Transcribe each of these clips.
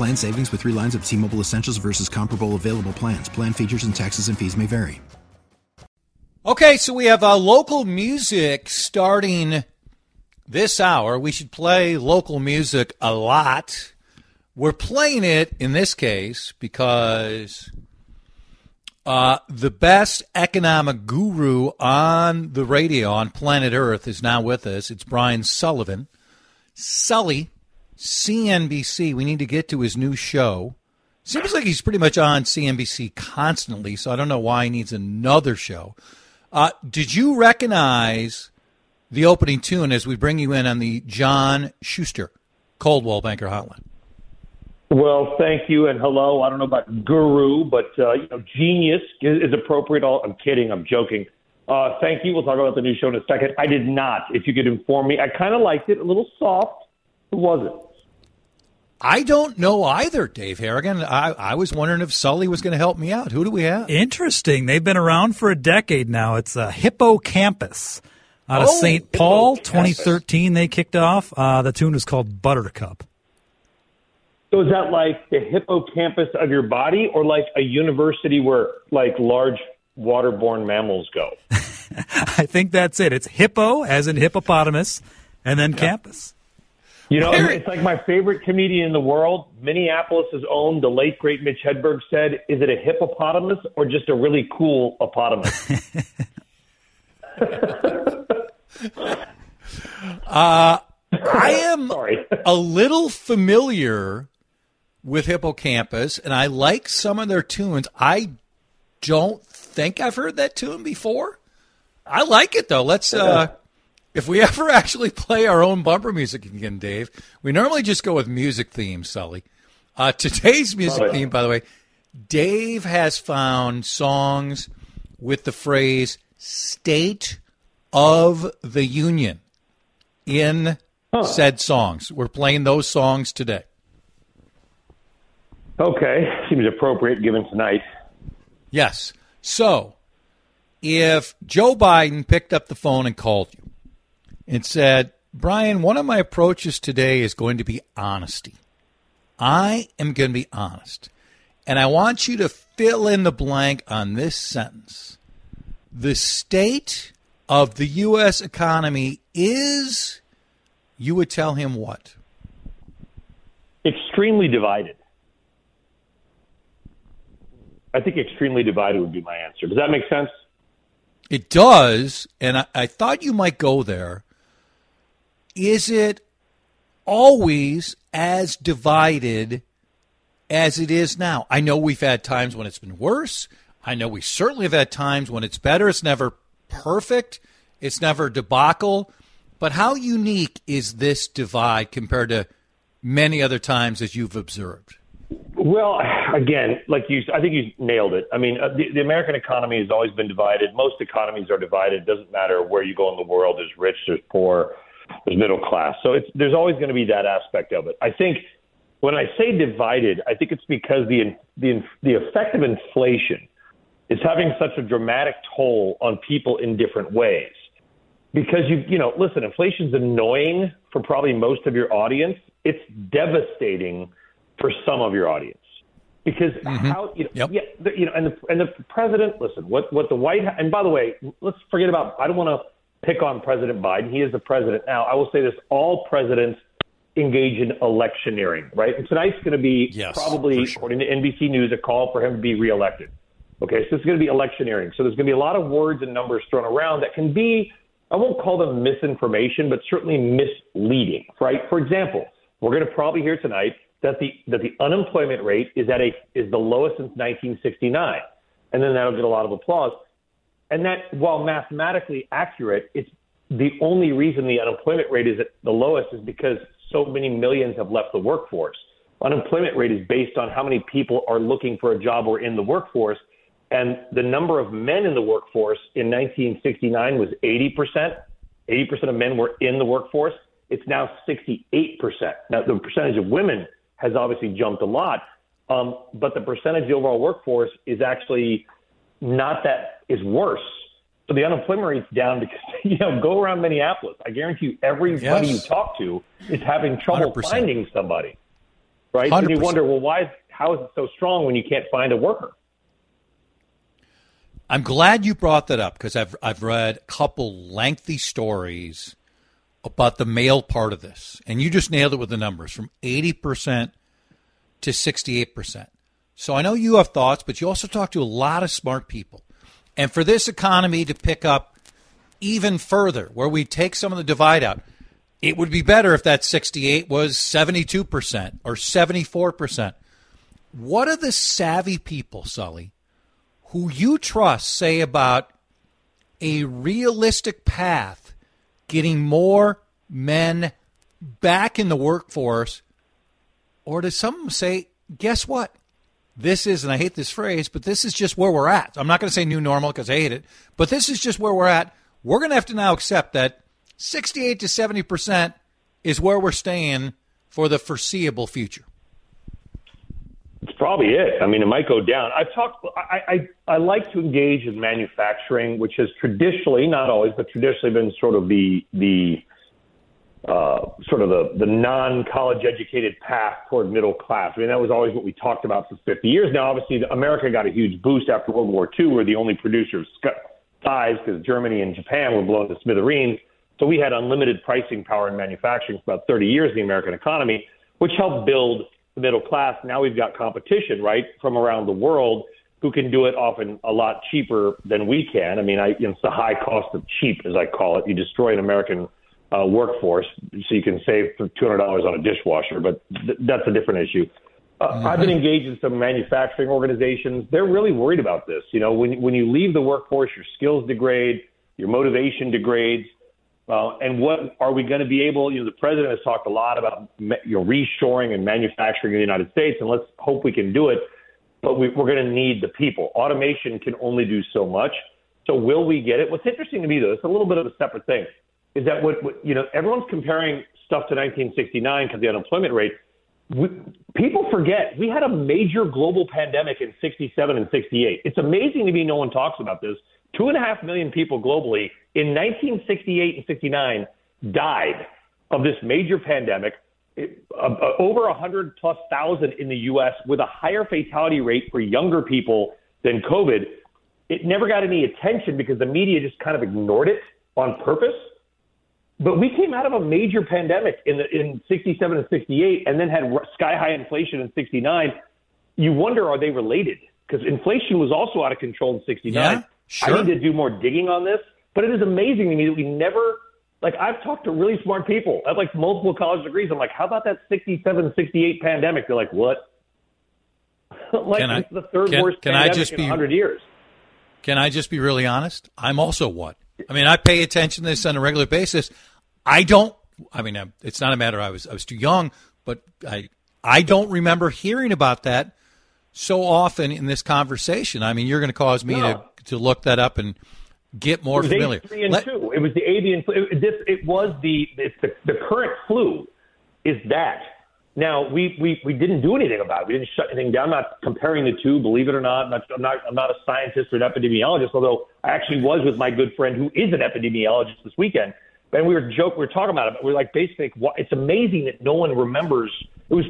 Plan savings with three lines of T Mobile Essentials versus comparable available plans. Plan features and taxes and fees may vary. Okay, so we have uh, local music starting this hour. We should play local music a lot. We're playing it in this case because uh, the best economic guru on the radio on planet Earth is now with us. It's Brian Sullivan. Sully CNBC. We need to get to his new show. Seems like he's pretty much on CNBC constantly, so I don't know why he needs another show. Uh, did you recognize the opening tune as we bring you in on the John Schuster Coldwell Banker Hotline? Well, thank you and hello. I don't know about guru, but uh, you know, genius is, is appropriate. I'm kidding. I'm joking. Uh, thank you. We'll talk about the new show in a second. I did not. If you could inform me, I kind of liked it. A little soft. Who was it? I don't know either, Dave Harrigan. I, I was wondering if Sully was going to help me out. Who do we have? Interesting. They've been around for a decade now. It's a Hippo Campus out of Oh, St. Paul, 2013. They kicked off. Uh, the tune is called Buttercup. So is that like the hippocampus of your body, or like a university where like large waterborne mammals go? I think that's it. It's hippo, as in hippopotamus, and then campus. You know, it's like my favorite comedian in the world, Minneapolis' own, the late great Mitch Hedberg said, "Is it a hippopotamus or just a really cool hippopotamus?" I am Sorry. a little familiar with Hippo Campus, and I like some of their tunes. I don't think I've heard that tune before. I like it though. Let's uh if we ever actually play our own bumper music again, Dave, we normally just go with music themes, Sully. Uh, today's music it. theme, by the way, Dave has found songs with the phrase State of the Union in said songs. We're playing those songs today. Okay, seems appropriate given tonight. Yes. So, if Joe Biden picked up the phone and called you and said, Brian, one of my approaches today is going to be honesty. I am going to be honest. And I want you to fill in the blank on this sentence. The state of the U.S. economy is, you would tell him what? Extremely divided. I think extremely divided would be my answer. Does that make sense? It does, and I, I thought you might go there. Is it always as divided as it is now? I know we've had times when it's been worse. I know we certainly have had times when it's better. It's never perfect. It's never debacle. But how unique is this divide compared to many other times as you've observed? Well, again, like you, I think you nailed it. I mean, uh, the, the American economy has always been divided. Most economies are divided. It doesn't matter where you go in the world. There's rich, there's poor, there's middle class. So it's, there's always going to be that aspect of it. I think when I say divided, I think it's because the the the effect of inflation is having such a dramatic toll on people in different ways. Because you you know, listen, inflation's annoying for probably most of your audience. It's devastating for some of your audience. Because mm-hmm. how you know, Yep. yeah, you know, and the and the president. Listen, what what the White House, and by the way, let's forget about. I don't want to pick on President Biden. He is the president now. I will say this: all presidents engage in electioneering, right? And tonight's going to be Yes, probably, sure. according to NBC News, a call for him to be reelected. Okay, so it's going to be electioneering. So there's going to be a lot of words and numbers thrown around that can be, I won't call them misinformation, but certainly misleading, right? For example, we're going to probably hear tonight that the that the unemployment rate is at a is the lowest since 1969, and then that'll get a lot of applause. And that, while mathematically accurate, it's the only reason the unemployment rate is at the lowest is because so many millions have left the workforce. Unemployment rate is based on how many people are looking for a job or in the workforce. And the number of men in the workforce in 1969 was 80%. 80% of men were in the workforce. It's now 68%. Now, the percentage of women has obviously jumped a lot, um, but the percentage of the overall workforce is actually not that is worse. So the unemployment rate's down because you know go around Minneapolis. I guarantee you, everybody yes. you talk to is having trouble 100%. finding somebody, right? 100%. And you wonder, well, why? How is it so strong when you can't find a worker? I'm glad you brought that up because I've I've read a couple lengthy stories about the male part of this, and you just nailed it with the numbers from 80 percent to 68 percent. So I know you have thoughts, but you also talk to a lot of smart people. And for this economy to pick up even further, where we take some of the divide out, it would be better if that 68 was 72% or 74%. What are the savvy people, Sully, who you trust say about a realistic path getting more men back in the workforce? Or does some say, guess what? This is, and I hate this phrase, but this is just where we're at. I'm not going to say new normal because I hate it, but this is just where we're at. We're going to have to now accept that 68 to 70 percent is where we're staying for the foreseeable future. It's probably it. I mean, it might go down. I've talked. I, I I like to engage in manufacturing, which has traditionally, not always, but traditionally been sort of the the uh, sort of the, the non college educated path toward middle class. I mean, that was always what we talked about for 50 years. Now, obviously, America got a huge boost after World War II. We're the only producer of skies because Germany and Japan were blown to smithereens. So we had unlimited pricing power in manufacturing for about 30 years in the American economy, which helped build the middle class. Now we've got competition, right, from around the world who can do it often a lot cheaper than we can. I mean, I, it's the high cost of cheap, as I call it. You destroy an American uh, workforce, so you can save two hundred dollars on a dishwasher. But th- that's a different issue. Uh, mm-hmm. I've been engaged in some manufacturing organizations. They're really worried about this. You know, when when you leave the workforce, your skills degrade, your motivation degrades. Uh, and what are we going to be able? You know, the president has talked a lot about you know reshoring and manufacturing in the United States, and let's hope we can do it. But we, we're going to need the people. Automation can only do so much. So will we get it? What's interesting to me, though, it's a little bit of a separate thing is that what, what you know everyone's comparing stuff to 1969 because the unemployment rate. We, people forget we had a major global pandemic in 67 and 68. It's amazing to me no one talks about this. Two and a half million people globally in 1968 and 69 died of this major pandemic. It, uh, uh, over 100 plus thousand in the U.S. with a higher fatality rate for younger people than COVID. It never got any attention because the media just kind of ignored it on purpose. But we came out of a major pandemic in the, in 67 and 68 and then had sky high inflation in 69. You wonder, are they related? Because inflation was also out of control in 69. Yeah, sure. I need to do more digging on this. But it is amazing to me that we never, like, I've talked to really smart people. I have like multiple college degrees. I'm like, how about that 67, 68 pandemic? They're like, what? like, can I, the third can, worst can pandemic I just in be, 100 years. Can I just be really honest? I'm also what? I mean, I pay attention to this on a regular basis. I don't. I mean, um, it's not a matter. I was I was too young, but I I don't remember hearing about that so often in this conversation. I mean, you're going to cause me no. to to look that up and get more familiar. Three and Let, two. It was the avian flu. It, this it was the it's the the current flu is that. Now we, we we didn't do anything about it. We didn't shut anything down. I'm not comparing the two, believe it or not. I'm not I'm not, I'm not a scientist or an epidemiologist, although I actually was with my good friend who is an epidemiologist this weekend and we were joke, we were talking about it. But we are like, basically, it's amazing that no one remembers. It was,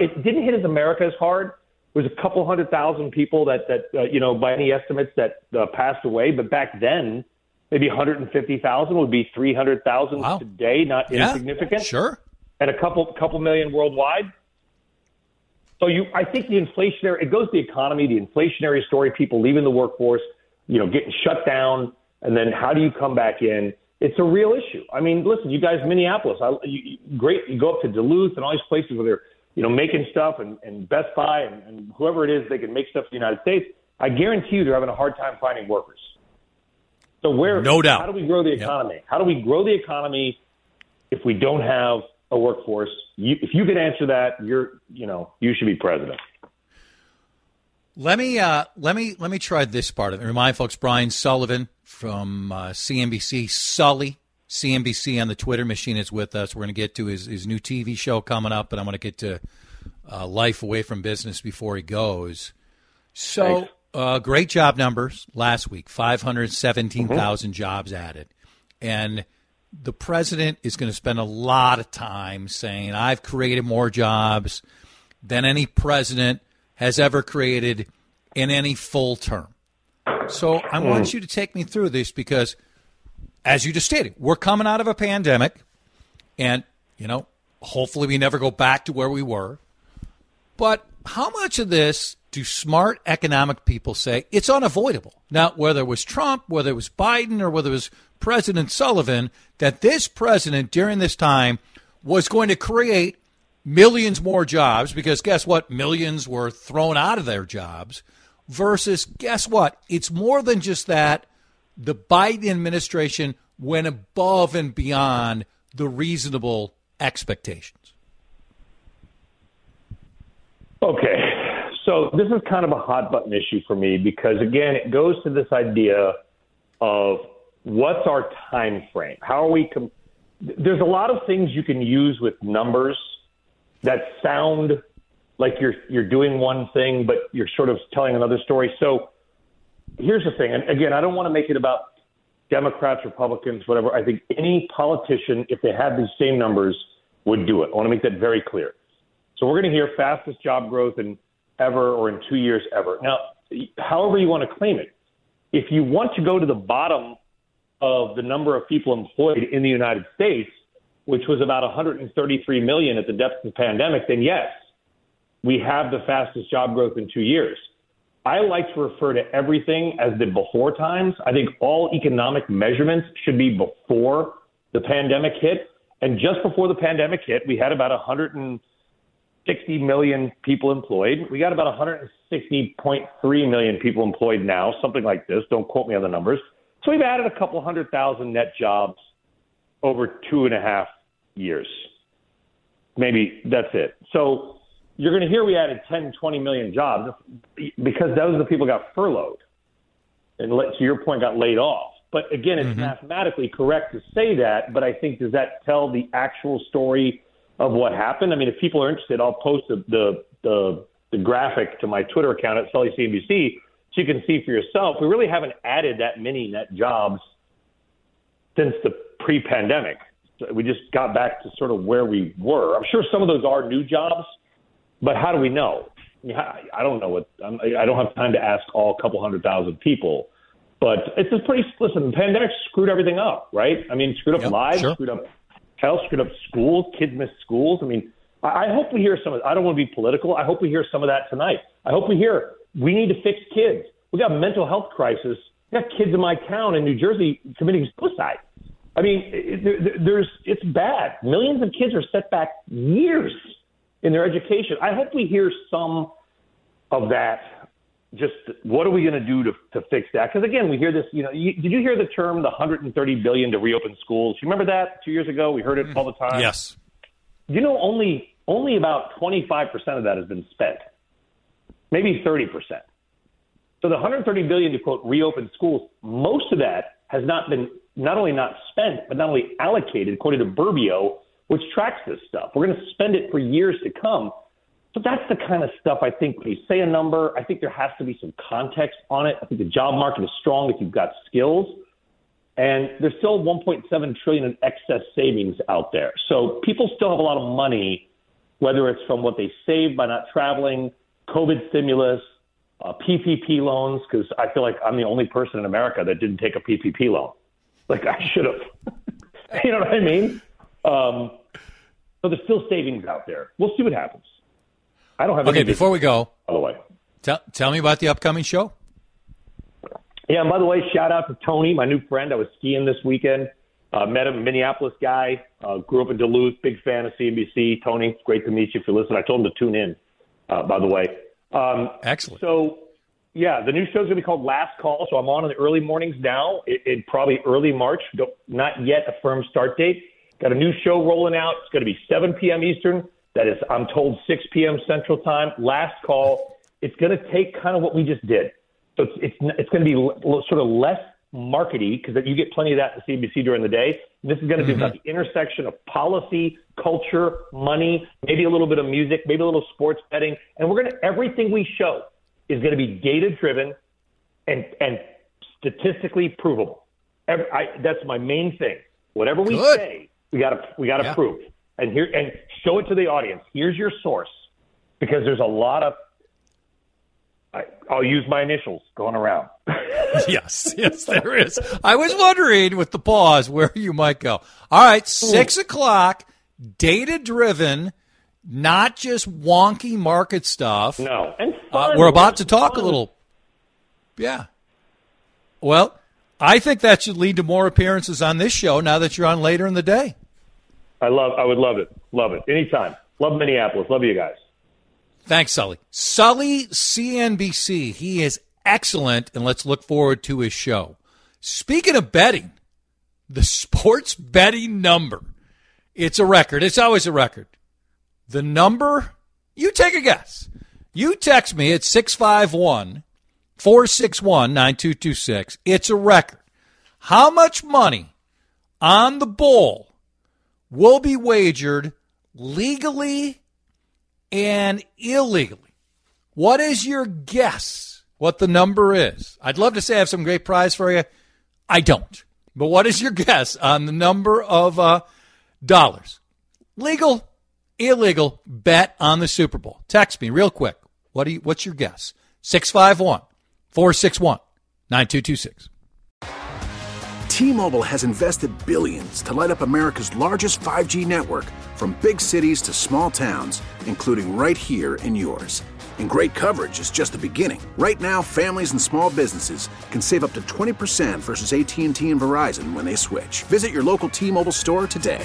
it didn't hit as America as hard. It was a couple hundred thousand people that that uh, you know, by any estimates, that uh, passed away. But back then, maybe 150,000 would be 300,000 wow. today. Not yeah, insignificant. Sure. And a couple couple million worldwide. So you, I think the inflationary, it goes to the economy, the inflationary story, people leaving the workforce, you know, getting shut down, and then how do you come back in? It's a real issue. I mean, listen, you guys, Minneapolis, I, you, great. You go up to Duluth and all these places where they're, you know, making stuff, and, and Best Buy and, and whoever it is, they can make stuff in the United States. I guarantee you, they're having a hard time finding workers. So where, no doubt, how do we grow the economy? Yep. How do we grow the economy if we don't have a workforce? You, if you can answer that, you're, you know, you should be president. Let me uh, let me let me try this part of it. Remind folks, Brian Sullivan from uh, CNBC, Sully CNBC on the Twitter machine is with us. We're going to get to his, his new TV show coming up, and I'm going to get to uh, life away from business before he goes. So, uh, great job numbers last week 517,000 mm-hmm. jobs added. And the president is going to spend a lot of time saying, I've created more jobs than any president has ever created in any full term. So I want mm. you to take me through this because, as you just stated, we're coming out of a pandemic, and you know, hopefully we never go back to where we were. But how much of this do smart economic people say it's unavoidable? Now, whether it was Trump, whether it was Biden, or whether it was President Sullivan, that this president during this time was going to create millions more jobs because guess what? Millions were thrown out of their jobs versus guess what? It's more than just that. The Biden administration went above and beyond the reasonable expectations. Okay. So this is kind of a hot button issue for me because again, it goes to this idea of what's our time frame? How are we com- there's a lot of things you can use with numbers that sound like you're you're doing one thing, but you're sort of telling another story. So here's the thing, and again, I don't want to make it about Democrats, Republicans, whatever. I think any politician, if they had these same numbers, would do it. I want to make that very clear. So we're going to hear fastest job growth in ever or in two years ever. Now, however you want to claim it, if you want to go to the bottom of the number of people employed in the United States, which was about 133 million at the depth of the pandemic, then yes, we have the fastest job growth in two years. I like to refer to everything as the before times. I think all economic measurements should be before the pandemic hit. And just before the pandemic hit, we had about 160 million people employed. We got about 160.3 million people employed now, something like this. Don't quote me on the numbers. So we've added a couple hundred thousand net jobs over two and a half years. Maybe that's it. So you're going to hear we added 10, 20 million jobs because those are the people got furloughed and to your point got laid off. But again, it's mm-hmm. mathematically correct to say that. But I think does that tell the actual story of what happened? I mean, if people are interested, I'll post the the the, the graphic to my Twitter account at Sully CNBC so you can see for yourself. We really haven't added that many net jobs since the pre-pandemic. We just got back to sort of where we were. I'm sure some of those are new jobs but how do we know? I don't know what I don't have time to ask all a couple hundred thousand people, but it's a pretty listen. The pandemic screwed everything up, right? I mean, screwed up yep, lives, sure. screwed up health, screwed up schools. Kids missed schools. I mean, I, I hope we hear some. of I don't want to be political. I hope we hear some of that tonight. I hope we hear we need to fix kids. We got a mental health crisis. We got kids in my town in New Jersey committing suicide. I mean, there's it's bad. Millions of kids are set back years in their education. I hope we hear some of that. Just what are we going to do to to fix that? Because again, we hear this. You know, you, did you hear the term the 130 billion to reopen schools? You remember that two years ago? We heard it all the time. Yes. You know, only only about 25 percent of that has been spent. Maybe 30 percent. So the 130 billion to quote reopen schools, most of that has not been not only not spent, but not only allocated, according to Burbio, which tracks this stuff. We're going to spend it for years to come. So that's the kind of stuff I think when you say a number, I think there has to be some context on it. I think the job market is strong if you've got skills. And there's still 1.7 trillion in excess savings out there. So people still have a lot of money, whether it's from what they saved by not traveling, COVID stimulus, uh, PPP loans, because I feel like I'm the only person in America that didn't take a PPP loan. Like I should have. you know what I mean? Um, so there's still savings out there. We'll see what happens. I don't have Okay, before we go, by the way. tell, tell me about the upcoming show. Yeah, and by the way, shout out to Tony, my new friend. I was skiing this weekend. Uh, met him, Minneapolis guy. Uh, grew up in Duluth, big fan of CNBC. Tony, it's great to meet you. If you listen, I told him to tune in. Uh, by the way, um, Excellent. So, yeah, the new show's gonna be called Last Call. So I'm on in the early mornings now. It, it probably early March. Don't, not yet a firm start date. Got a new show rolling out. It's gonna be 7 p.m. Eastern. That is, I'm told 6 p.m. Central Time. Last Call. It's gonna take kind of what we just did. So it's it's, it's going to be l- l- sort of less markety because you get plenty of that in CNBC during the day. This is going to be about mm-hmm. the intersection of policy, culture, money, maybe a little bit of music, maybe a little sports betting, and we're going to everything we show is going to be data driven and and statistically provable. Every, I, that's my main thing. Whatever we Good. say, we got to we got to Yeah. prove and here and show it to the audience. Here's your source because there's a lot of I, I'll use my initials going around. yes, yes, there is. I was wondering with the pause where you might go. All right, hmm. six o'clock, data driven, not just wonky market stuff. no, and Uh, we're about to talk a little. Yeah. Well, I think that should lead to more appearances on this show now that you're on later in the day. I love. I would love it. Love it. Anytime. Love Minneapolis. Love you guys. Thanks, Sully. Sully CNBC. He is excellent, and let's look forward to his show. Speaking of betting, the sports betting number. It's a record. It's always a record. The number, you take a guess. You text me at 651 461 9226. It's a record. How much money on the bowl will be wagered legally and illegally. What is your guess what the number is? I'd love to say I have some great prize for you. I don't. But what is your guess on the number of uh, dollars? Legal, illegal, bet on the Super Bowl. Text me real quick. What do you, what's your guess? 651 461 9226. T-Mobile has invested billions to light up America's largest 5G network from big cities to small towns, including right here in yours. And great coverage is just the beginning. Right now, families and small businesses can save up to 20% versus AT&T and Verizon when they switch. Visit your local T-Mobile store today.